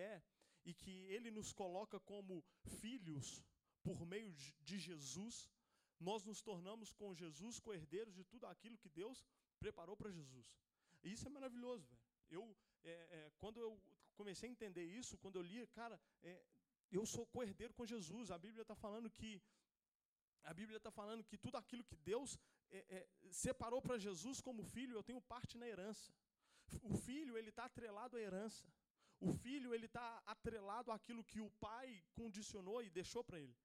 é e que Ele nos coloca como filhos por meio de Jesus, nós nos tornamos com Jesus co-herdeiros de tudo aquilo que Deus preparou para Jesus. E isso é maravilhoso, velho. Eu, é, é, quando eu comecei a entender isso, quando eu lia, cara, é, eu sou co-herdeiro com Jesus. A Bíblia está falando que a Bíblia está falando que tudo aquilo que Deus é, é, separou para Jesus como filho, eu tenho parte na herança. O filho ele está atrelado à herança. O filho ele está atrelado àquilo que o pai condicionou e deixou para ele.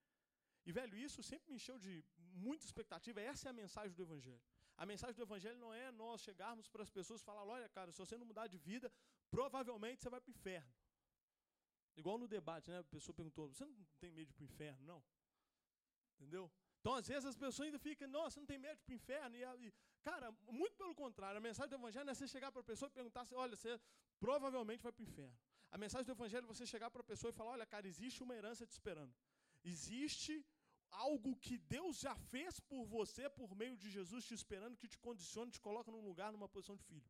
E velho, isso sempre me encheu de muita expectativa. Essa é a mensagem do Evangelho. A mensagem do Evangelho não é nós chegarmos para as pessoas e falar: olha, cara, se você não mudar de vida, provavelmente você vai para o inferno. Igual no debate, né? A pessoa perguntou: você não tem medo para o inferno? Não. Entendeu? Então, às vezes, as pessoas ainda ficam, nossa, você não tem medo para o inferno? E, cara, muito pelo contrário, a mensagem do Evangelho é você chegar para a pessoa e perguntar: olha, você provavelmente vai para o inferno. A mensagem do Evangelho é você chegar para a pessoa e falar: olha, cara, existe uma herança te esperando. Existe algo que Deus já fez por você por meio de Jesus te esperando, que te condiciona, te coloca num lugar, numa posição de filho.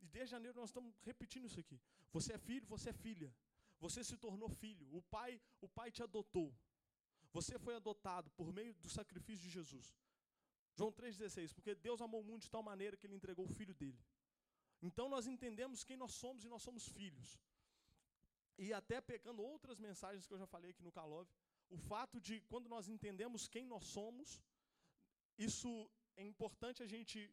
E desde janeiro nós estamos repetindo isso aqui. Você é filho, você é filha. Você se tornou filho. O pai, o pai te adotou. Você foi adotado por meio do sacrifício de Jesus. João 3,16, porque Deus amou o mundo de tal maneira que ele entregou o filho dele. Então nós entendemos quem nós somos e nós somos filhos. E até pegando outras mensagens que eu já falei aqui no Calove, o fato de quando nós entendemos quem nós somos, isso é importante a gente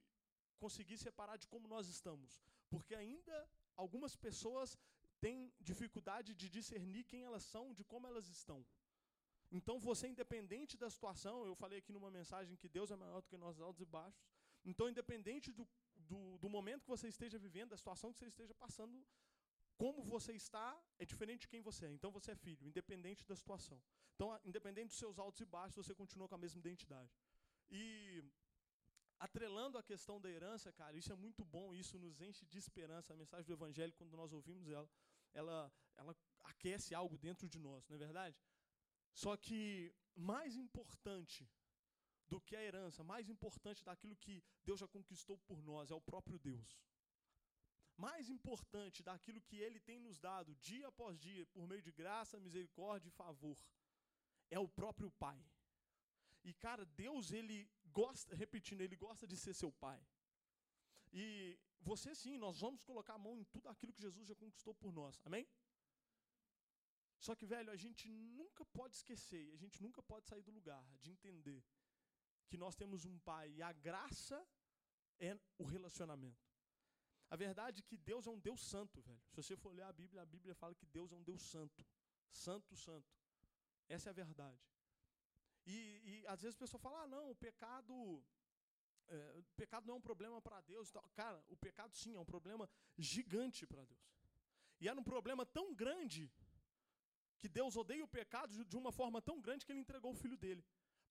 conseguir separar de como nós estamos, porque ainda algumas pessoas têm dificuldade de discernir quem elas são, de como elas estão. Então você, independente da situação, eu falei aqui numa mensagem que Deus é maior do que nós altos e baixos. Então, independente do, do, do momento que você esteja vivendo, da situação que você esteja passando, como você está é diferente de quem você é. Então você é filho, independente da situação. Então, independente dos seus altos e baixos, você continua com a mesma identidade. E atrelando a questão da herança, cara, isso é muito bom, isso nos enche de esperança. A mensagem do Evangelho, quando nós ouvimos ela, ela, ela aquece algo dentro de nós, não é verdade? Só que mais importante do que a herança, mais importante daquilo que Deus já conquistou por nós, é o próprio Deus. Mais importante daquilo que Ele tem nos dado dia após dia, por meio de graça, misericórdia e favor, é o próprio Pai. E cara, Deus ele gosta, repetindo, ele gosta de ser seu pai. E você sim, nós vamos colocar a mão em tudo aquilo que Jesus já conquistou por nós. Amém? Só que, velho, a gente nunca pode esquecer, a gente nunca pode sair do lugar de entender que nós temos um pai e a graça é o relacionamento. A verdade é que Deus é um Deus santo, velho. Se você for ler a Bíblia, a Bíblia fala que Deus é um Deus santo. Santo, santo. Essa é a verdade. E, e às vezes a pessoa fala, ah, não, o pecado. É, o pecado não é um problema para Deus. Cara, o pecado sim é um problema gigante para Deus. E era um problema tão grande que Deus odeia o pecado de uma forma tão grande que ele entregou o filho dele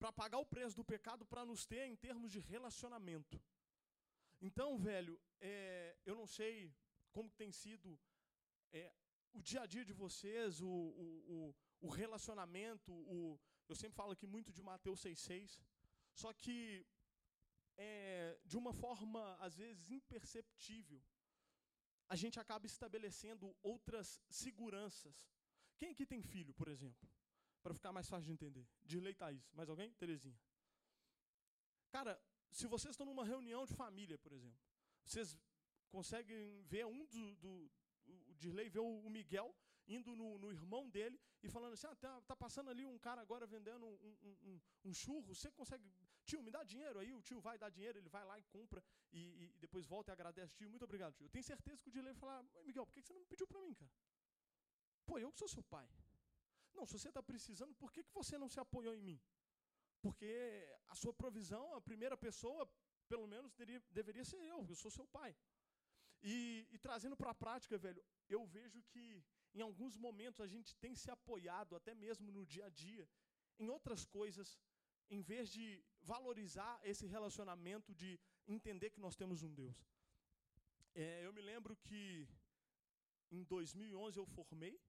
para pagar o preço do pecado para nos ter em termos de relacionamento. Então, velho, é, eu não sei como tem sido é, o dia a dia de vocês, o, o, o relacionamento, o, eu sempre falo aqui muito de Mateus 6,6, só que é, de uma forma, às vezes, imperceptível, a gente acaba estabelecendo outras seguranças. Quem aqui tem filho, por exemplo? Para ficar mais fácil de entender. Dirley Thaís. Mais alguém? Terezinha. Cara, se vocês estão numa reunião de família, por exemplo, vocês conseguem ver um do, do o Dirley vê o Miguel indo no, no, irmão dele e falando assim: ah, tá, tá passando ali um cara agora vendendo um, um, um, um, churro, você consegue. Tio, me dá dinheiro aí, o tio vai dar dinheiro, ele vai lá e compra e, e depois volta e agradece, tio. Muito obrigado, tio. Eu tenho certeza que o Dirley vai falar: Miguel, por que você não pediu para mim, cara? Pô, eu que sou seu pai. Não, se você está precisando, por que, que você não se apoiou em mim? Porque a sua provisão, a primeira pessoa, pelo menos, deveria, ser eu, eu sou seu pai. E, e trazendo para a prática, velho, eu vejo que em alguns momentos a gente tem se apoiado, até mesmo no dia a dia, em outras coisas, em vez de valorizar esse relacionamento, de entender que nós temos um Deus. É, eu me lembro que em 2011 eu formei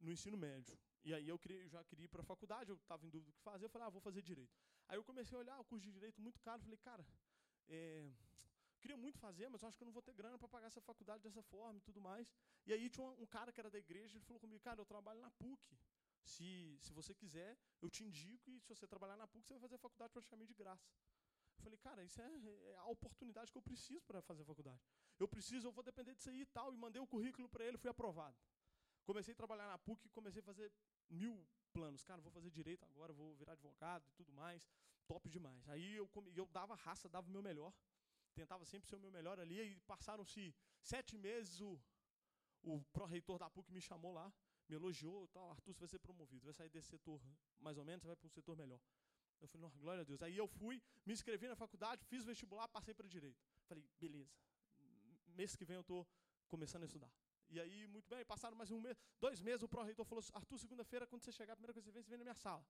no ensino médio. E aí eu queria, já queria ir para a faculdade, eu estava em dúvida do que fazer, eu falei, ah, vou fazer direito. Aí eu comecei a olhar o curso de direito muito caro, falei, cara, é, queria muito fazer, mas eu acho que eu não vou ter grana para pagar essa faculdade dessa forma e tudo mais. E aí tinha um, um cara que era da igreja, ele falou comigo, cara, eu trabalho na PUC. Se, se você quiser, eu te indico e se você trabalhar na PUC, você vai fazer a faculdade praticamente de graça. Eu falei, cara, isso é, é a oportunidade que eu preciso para fazer a faculdade. Eu preciso, eu vou depender disso aí e tal. E mandei o currículo para ele, fui aprovado. Comecei a trabalhar na PUC, comecei a fazer mil planos. Cara, vou fazer direito agora, vou virar advogado e tudo mais. Top demais. Aí eu, eu dava raça, dava o meu melhor. Tentava sempre ser o meu melhor ali. E passaram-se sete meses, o, o pró-reitor da PUC me chamou lá, me elogiou tal. Arthur, você vai ser promovido, vai sair desse setor mais ou menos, você vai para um setor melhor. Eu falei, nossa, glória a Deus. Aí eu fui, me inscrevi na faculdade, fiz vestibular, passei para direito. Falei, beleza. Mês que vem eu estou começando a estudar. E aí, muito bem, passaram mais um mês, dois meses, o pró-reitor falou assim, Arthur, segunda-feira, quando você chegar, a primeira coisa que você vem, você vem na minha sala.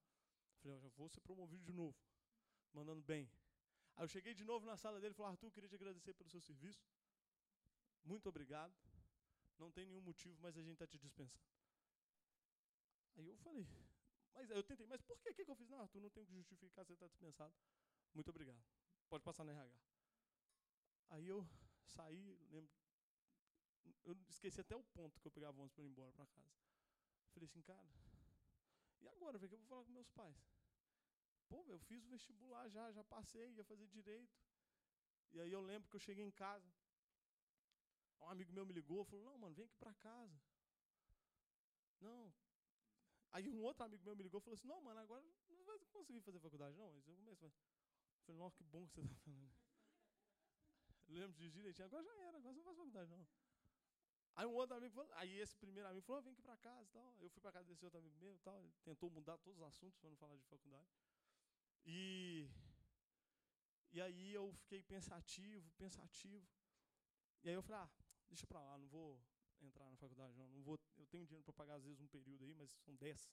Eu falei, eu já vou ser promovido de novo, mandando bem. Aí eu cheguei de novo na sala dele e falei, Arthur, queria te agradecer pelo seu serviço. Muito obrigado. Não tem nenhum motivo, mas a gente está te dispensando. Aí eu falei, mas eu tentei, mas por que, que eu fiz? Não, Arthur, não tem que justificar, você está dispensado. Muito obrigado. Pode passar na RH. Aí eu saí, lembro, eu esqueci até o ponto que eu pegava ônibus para ir embora para casa. Falei assim, cara, e agora, velho, que eu vou falar com meus pais? Pô, eu fiz o vestibular já, já passei, ia fazer direito. E aí eu lembro que eu cheguei em casa, um amigo meu me ligou, falou, não, mano, vem aqui para casa. Não. Aí um outro amigo meu me ligou e falou assim, não, mano, agora não vai conseguir fazer faculdade, não. Eu começo, eu falei, nossa, que bom que você está falando. Lembro de direitinho, agora já era, agora você não faz faculdade, não. Aí um outro amigo falou, aí esse primeiro amigo falou, vem aqui para casa tal. Eu fui para casa desse outro amigo meu tal. Ele tentou mudar todos os assuntos para não falar de faculdade. E, e aí eu fiquei pensativo, pensativo. E aí eu falei, ah, deixa para lá, não vou entrar na faculdade não. não vou, eu tenho dinheiro para pagar às vezes um período aí, mas são 10.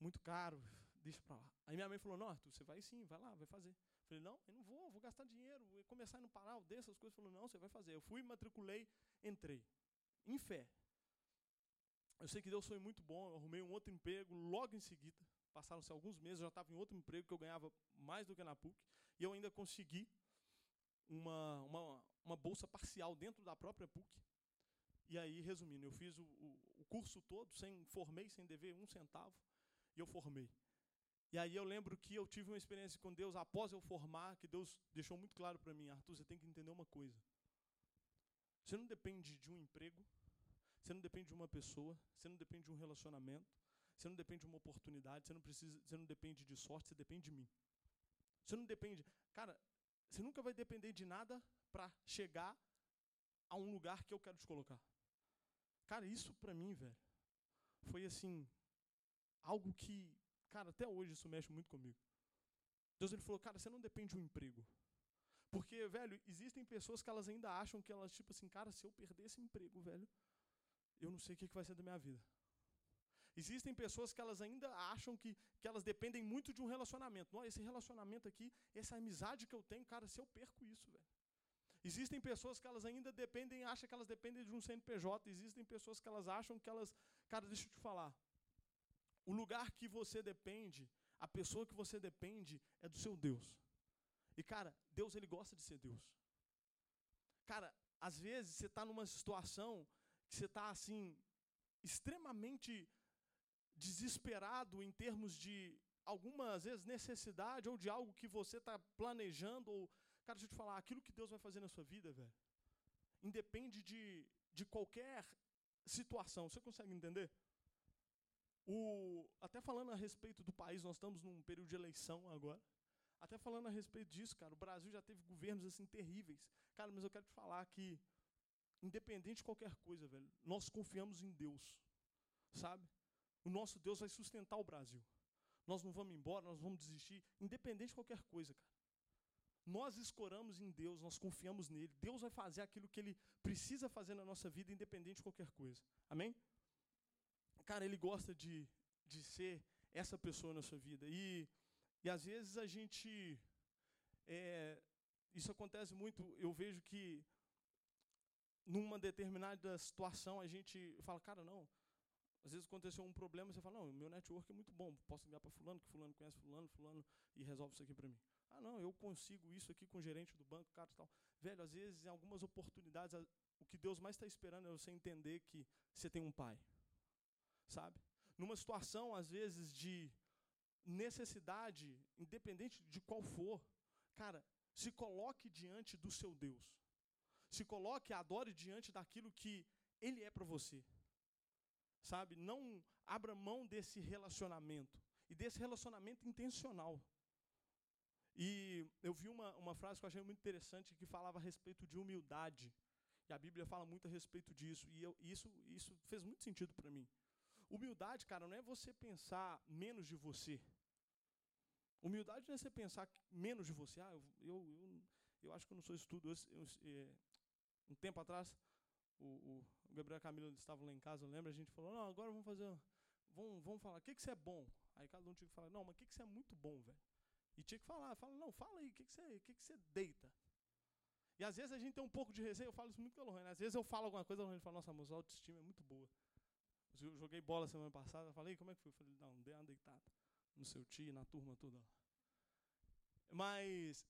Muito caro, deixa para lá. Aí minha mãe falou, não, Arthur, você vai sim, vai lá, vai fazer. Eu falei, não, eu não vou, vou gastar dinheiro, vou começar a não parar, dessas coisas. Falou, não, você vai fazer. Eu fui, matriculei, entrei em fé. Eu sei que Deus foi muito bom, eu arrumei um outro emprego logo em seguida. Passaram-se alguns meses, eu já estava em outro emprego que eu ganhava mais do que na PUC. E eu ainda consegui uma, uma, uma bolsa parcial dentro da própria PUC. E aí, resumindo, eu fiz o, o, o curso todo, sem formei, sem dever um centavo, e eu formei. E aí eu lembro que eu tive uma experiência com Deus após eu formar, que Deus deixou muito claro para mim, Arthur, você tem que entender uma coisa. Você não depende de um emprego, você não depende de uma pessoa, você não depende de um relacionamento, você não depende de uma oportunidade, você não precisa, você não depende de sorte, você depende de mim. Você não depende, cara, você nunca vai depender de nada para chegar a um lugar que eu quero te colocar. Cara, isso para mim, velho, foi assim algo que, cara, até hoje isso mexe muito comigo. Deus ele falou, cara, você não depende de um emprego. Porque, velho, existem pessoas que elas ainda acham que elas, tipo assim, cara, se eu perder esse emprego, velho, eu não sei o que, vai ser da minha vida. Existem pessoas que elas ainda acham que, que elas dependem muito de um relacionamento. Não, esse relacionamento aqui, essa amizade que eu tenho, cara, se eu perco isso, velho. Existem pessoas que elas ainda dependem, acham que elas dependem de um CNPJ. Existem pessoas que elas acham que elas. Cara, deixa eu te falar. O lugar que você depende, a pessoa que você depende, é do seu Deus. E, cara, Deus ele gosta de ser Deus. Cara, às vezes você está numa situação que você está assim, extremamente desesperado em termos de algumas vezes necessidade ou de algo que você está planejando. Ou, cara, deixa eu te falar, aquilo que Deus vai fazer na sua vida, velho, independe de, de qualquer situação. Você consegue entender? O, até falando a respeito do país, nós estamos num período de eleição agora. Até falando a respeito disso, cara, o Brasil já teve governos assim terríveis. Cara, mas eu quero te falar que, independente de qualquer coisa, velho, nós confiamos em Deus, sabe? O nosso Deus vai sustentar o Brasil. Nós não vamos embora, nós vamos desistir, independente de qualquer coisa, cara. Nós escoramos em Deus, nós confiamos nele. Deus vai fazer aquilo que ele precisa fazer na nossa vida, independente de qualquer coisa. Amém? Cara, ele gosta de, de ser essa pessoa na sua vida. E e às vezes a gente. É, isso acontece muito, eu vejo que numa determinada situação a gente fala, cara, não. Às vezes aconteceu um problema, você fala, não, meu network é muito bom, posso ligar para fulano, que fulano conhece fulano, fulano, e resolve isso aqui para mim. Ah, não, eu consigo isso aqui com o gerente do banco, cara, tal. Velho, às vezes, em algumas oportunidades, o que Deus mais está esperando é você entender que você tem um pai. Sabe? Numa situação, às vezes, de necessidade, independente de qual for, cara, se coloque diante do seu Deus. Se coloque, adore diante daquilo que Ele é para você. Sabe? Não abra mão desse relacionamento. E desse relacionamento intencional. E eu vi uma, uma frase que eu achei muito interessante que falava a respeito de humildade. E a Bíblia fala muito a respeito disso. E eu, isso, isso fez muito sentido para mim. Humildade, cara, não é você pensar menos de você. Humildade não é você pensar menos de você. Ah, eu, eu, eu, eu acho que eu não sou. Eu, eu, é, um tempo atrás, o, o, Gabriel e a Camila estavam lá em casa, lembra? A gente falou, não, agora vamos fazer, vamos, vamos falar, o que, que você é bom? Aí cada um tinha que falar, não, mas o que, que você é muito bom, velho? E tinha que falar, fala, não, fala aí, o que, que, você, que, que você deita? E às vezes a gente tem um pouco de receio, eu falo isso muito com a Lohane. Às vezes eu falo alguma coisa, a Lohane fala, nossa, moça, a autoestima é muito boa. Eu joguei bola semana passada, falei, como é que foi? Eu falei, não, dei uma deitada no seu tio, na turma toda. Mas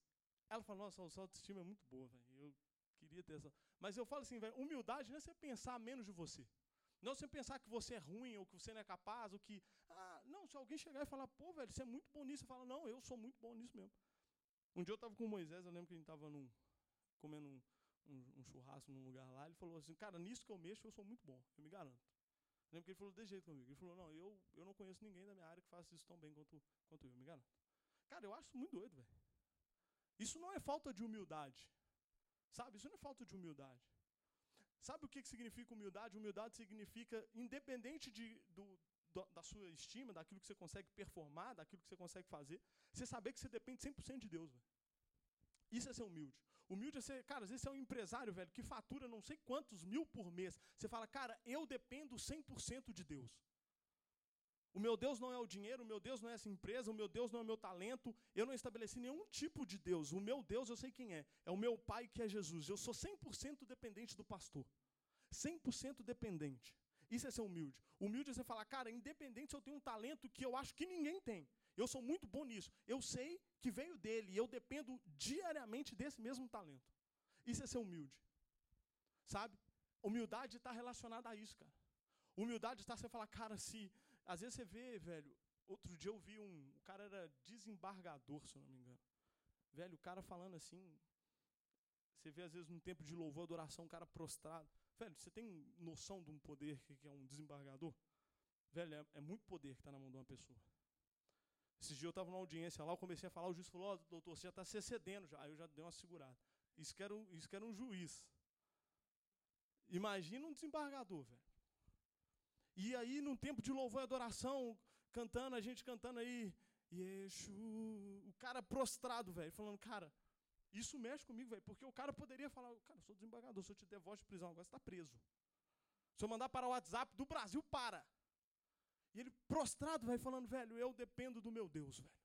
ela falou, nossa, a sua autoestima é muito boa, velho. Eu queria ter essa. Mas eu falo assim, velho, humildade não é você pensar menos de você. Não é você pensar que você é ruim, ou que você não é capaz, ou que. Ah, não, se alguém chegar e falar, pô, velho, você é muito bom nisso, você fala, não, eu sou muito bom nisso mesmo. Um dia eu estava com o Moisés, eu lembro que a gente estava comendo um, um, um, churrasco num lugar lá, ele falou assim, cara, nisso que eu mexo, eu sou muito bom, eu me garanto. Lembro que ele falou desse jeito comigo. Ele falou, não, eu, eu não conheço ninguém da minha área que faça isso tão bem quanto, quanto eu, me garanto. Cara, eu acho muito doido, velho. Isso não é falta de humildade. Sabe? Isso não é falta de humildade. Sabe o que significa humildade? Humildade significa, independente de, do, da sua estima, daquilo que você consegue performar, daquilo que você consegue fazer, você saber que você depende 100% de Deus. Véio. Isso é ser humilde. Humilde é ser, cara, às vezes você é um empresário, velho, que fatura não sei quantos mil por mês. Você fala, cara, eu dependo 100% de Deus. O meu Deus não é o dinheiro, o meu Deus não é essa empresa, o meu Deus não é o meu talento. Eu não estabeleci nenhum tipo de Deus. O meu Deus eu sei quem é. É o meu Pai que é Jesus. Eu sou 100% dependente do pastor. 100% dependente. Isso é ser humilde. Humilde é você falar, cara, independente se eu tenho um talento que eu acho que ninguém tem. Eu sou muito bom nisso. Eu sei que veio dele e eu dependo diariamente desse mesmo talento. Isso é ser humilde. Sabe? Humildade está relacionada a isso, cara. Humildade está você falar, cara, se às vezes você vê, velho, outro dia eu vi um, o cara era desembargador, se eu não me engano. Velho, o cara falando assim, você vê às vezes num tempo de louvor, adoração, um cara prostrado. Velho, você tem noção de um poder que, que é um desembargador? Velho, é, é muito poder que está na mão de uma pessoa. Esses dias eu estava numa audiência lá, eu comecei a falar, o juiz falou, ó, oh, doutor, você já está se excedendo já. Aí eu já dei uma segurada. Isso que era um, isso que era um juiz. Imagina um desembargador, velho. E aí, num tempo de louvor e adoração, cantando, a gente cantando aí, Yeshu, o cara prostrado, velho, falando, cara, isso mexe comigo, velho, porque o cara poderia falar, cara, eu sou desembargador, se eu te der voz de prisão, agora você está preso. Se eu mandar para o WhatsApp do Brasil, para. E ele prostrado, vai falando, velho, eu dependo do meu Deus, velho.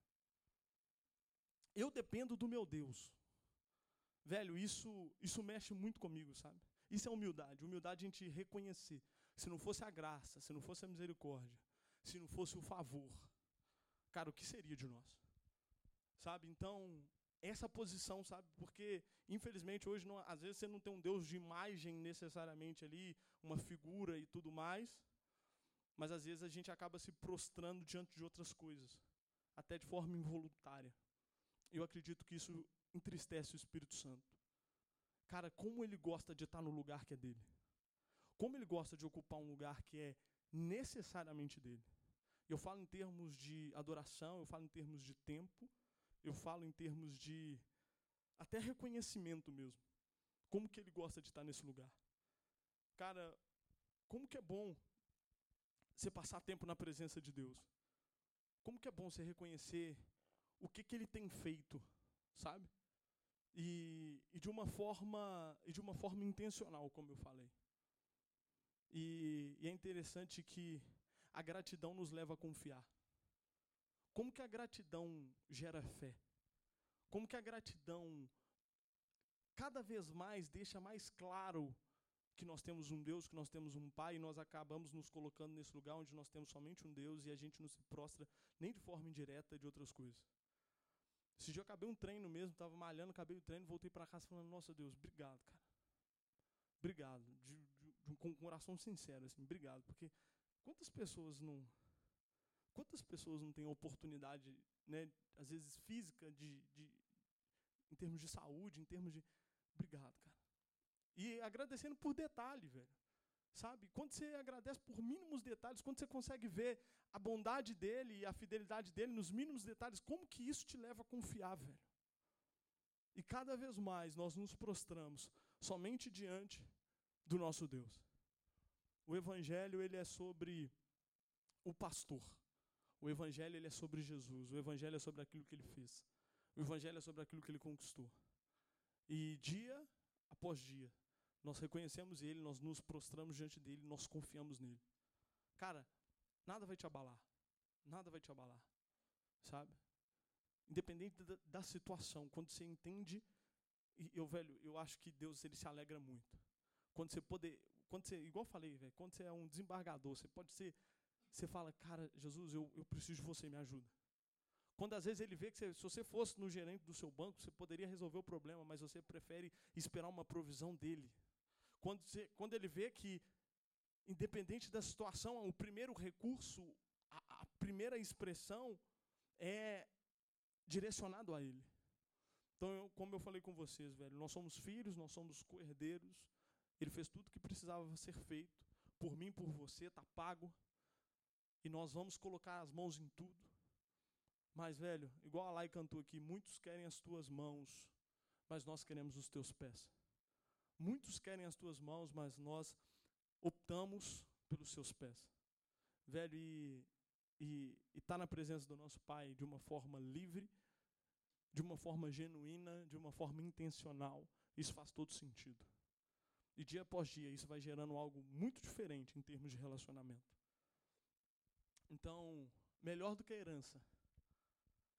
Eu dependo do meu Deus. Velho, isso, isso mexe muito comigo, sabe? Isso é humildade. Humildade a gente reconhecer se não fosse a graça, se não fosse a misericórdia, se não fosse o favor, cara, o que seria de nós? Sabe? Então, essa posição, sabe? Porque, infelizmente, hoje, não, às vezes, você não tem um Deus de imagem necessariamente ali, uma figura e tudo mais, mas às vezes a gente acaba se prostrando diante de outras coisas, até de forma involuntária. Eu acredito que isso entristece o Espírito Santo. Cara, como ele gosta de estar no lugar que é dele como ele gosta de ocupar um lugar que é necessariamente dele. Eu falo em termos de adoração, eu falo em termos de tempo, eu falo em termos de até reconhecimento mesmo. Como que ele gosta de estar nesse lugar? Cara, como que é bom você passar tempo na presença de Deus? Como que é bom você reconhecer o que que ele tem feito, sabe? E, e de uma forma e de uma forma intencional, como eu falei. E, e é interessante que a gratidão nos leva a confiar. Como que a gratidão gera fé? Como que a gratidão cada vez mais deixa mais claro que nós temos um Deus, que nós temos um Pai, e nós acabamos nos colocando nesse lugar onde nós temos somente um Deus e a gente não se prostra nem de forma indireta de outras coisas. Esse dia eu acabei um treino mesmo, estava malhando, acabei o treino, voltei para casa falando, nossa Deus, obrigado, cara. Obrigado, de, de, de, com um coração sincero, assim, obrigado, porque quantas pessoas não, quantas pessoas não têm oportunidade, né, às vezes física, de, de, em termos de saúde, em termos de, obrigado, cara. E agradecendo por detalhe, velho. Sabe? Quando você agradece por mínimos detalhes, quando você consegue ver a bondade dele e a fidelidade dele nos mínimos detalhes, como que isso te leva a confiar, velho? E cada vez mais nós nos prostramos somente diante do nosso Deus. O evangelho ele é sobre o pastor. O evangelho ele é sobre Jesus. O evangelho é sobre aquilo que ele fez. O evangelho é sobre aquilo que ele conquistou. E dia após dia, nós reconhecemos Ele, nós nos prostramos diante dele, nós confiamos nele. Cara, nada vai te abalar. Nada vai te abalar. Sabe? Independente da, da situação, quando você entende, e eu, velho, eu acho que Deus ele se alegra muito. Quando você poder, quando você, igual eu falei, velho, quando você é um desembargador, você pode ser, você fala, cara, Jesus, eu, eu preciso de você, me ajuda. Quando às vezes ele vê que você, se você fosse no gerente do seu banco, você poderia resolver o problema, mas você prefere esperar uma provisão dele. Quando, você, quando ele vê que, independente da situação, o primeiro recurso, a, a primeira expressão é direcionado a ele. Então, eu, como eu falei com vocês, velho, nós somos filhos, nós somos cordeiros. Ele fez tudo que precisava ser feito. Por mim, por você, está pago. E nós vamos colocar as mãos em tudo. Mas, velho, igual a Lai cantou aqui, muitos querem as tuas mãos, mas nós queremos os teus pés. Muitos querem as tuas mãos, mas nós optamos pelos seus pés. Velho, e estar tá na presença do nosso Pai de uma forma livre, de uma forma genuína, de uma forma intencional, isso faz todo sentido. E dia após dia, isso vai gerando algo muito diferente em termos de relacionamento. Então, melhor do que a herança,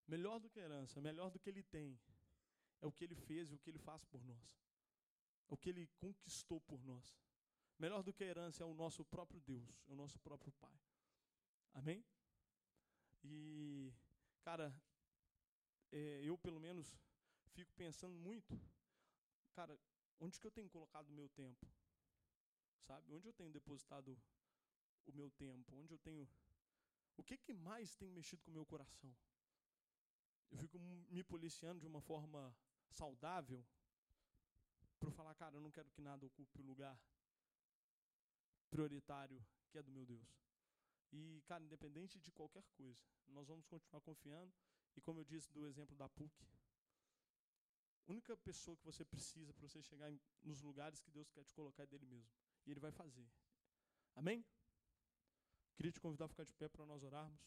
melhor do que herança, melhor do que ele tem, é o que ele fez e o que ele faz por nós o que ele conquistou por nós. Melhor do que a herança é o nosso próprio Deus, é o nosso próprio Pai. Amém? E, cara, é, eu pelo menos fico pensando muito, cara, onde que eu tenho colocado o meu tempo? Sabe? Onde eu tenho depositado o meu tempo? Onde eu tenho. O que, que mais tem mexido com o meu coração? Eu fico me policiando de uma forma saudável, para falar, cara, eu não quero que nada ocupe o lugar prioritário que é do meu Deus. E, cara, independente de qualquer coisa, nós vamos continuar confiando. E como eu disse do exemplo da PUC, a única pessoa que você precisa para você chegar nos lugares que Deus quer te colocar é dele mesmo. E ele vai fazer. Amém? Queria te convidar a ficar de pé para nós orarmos.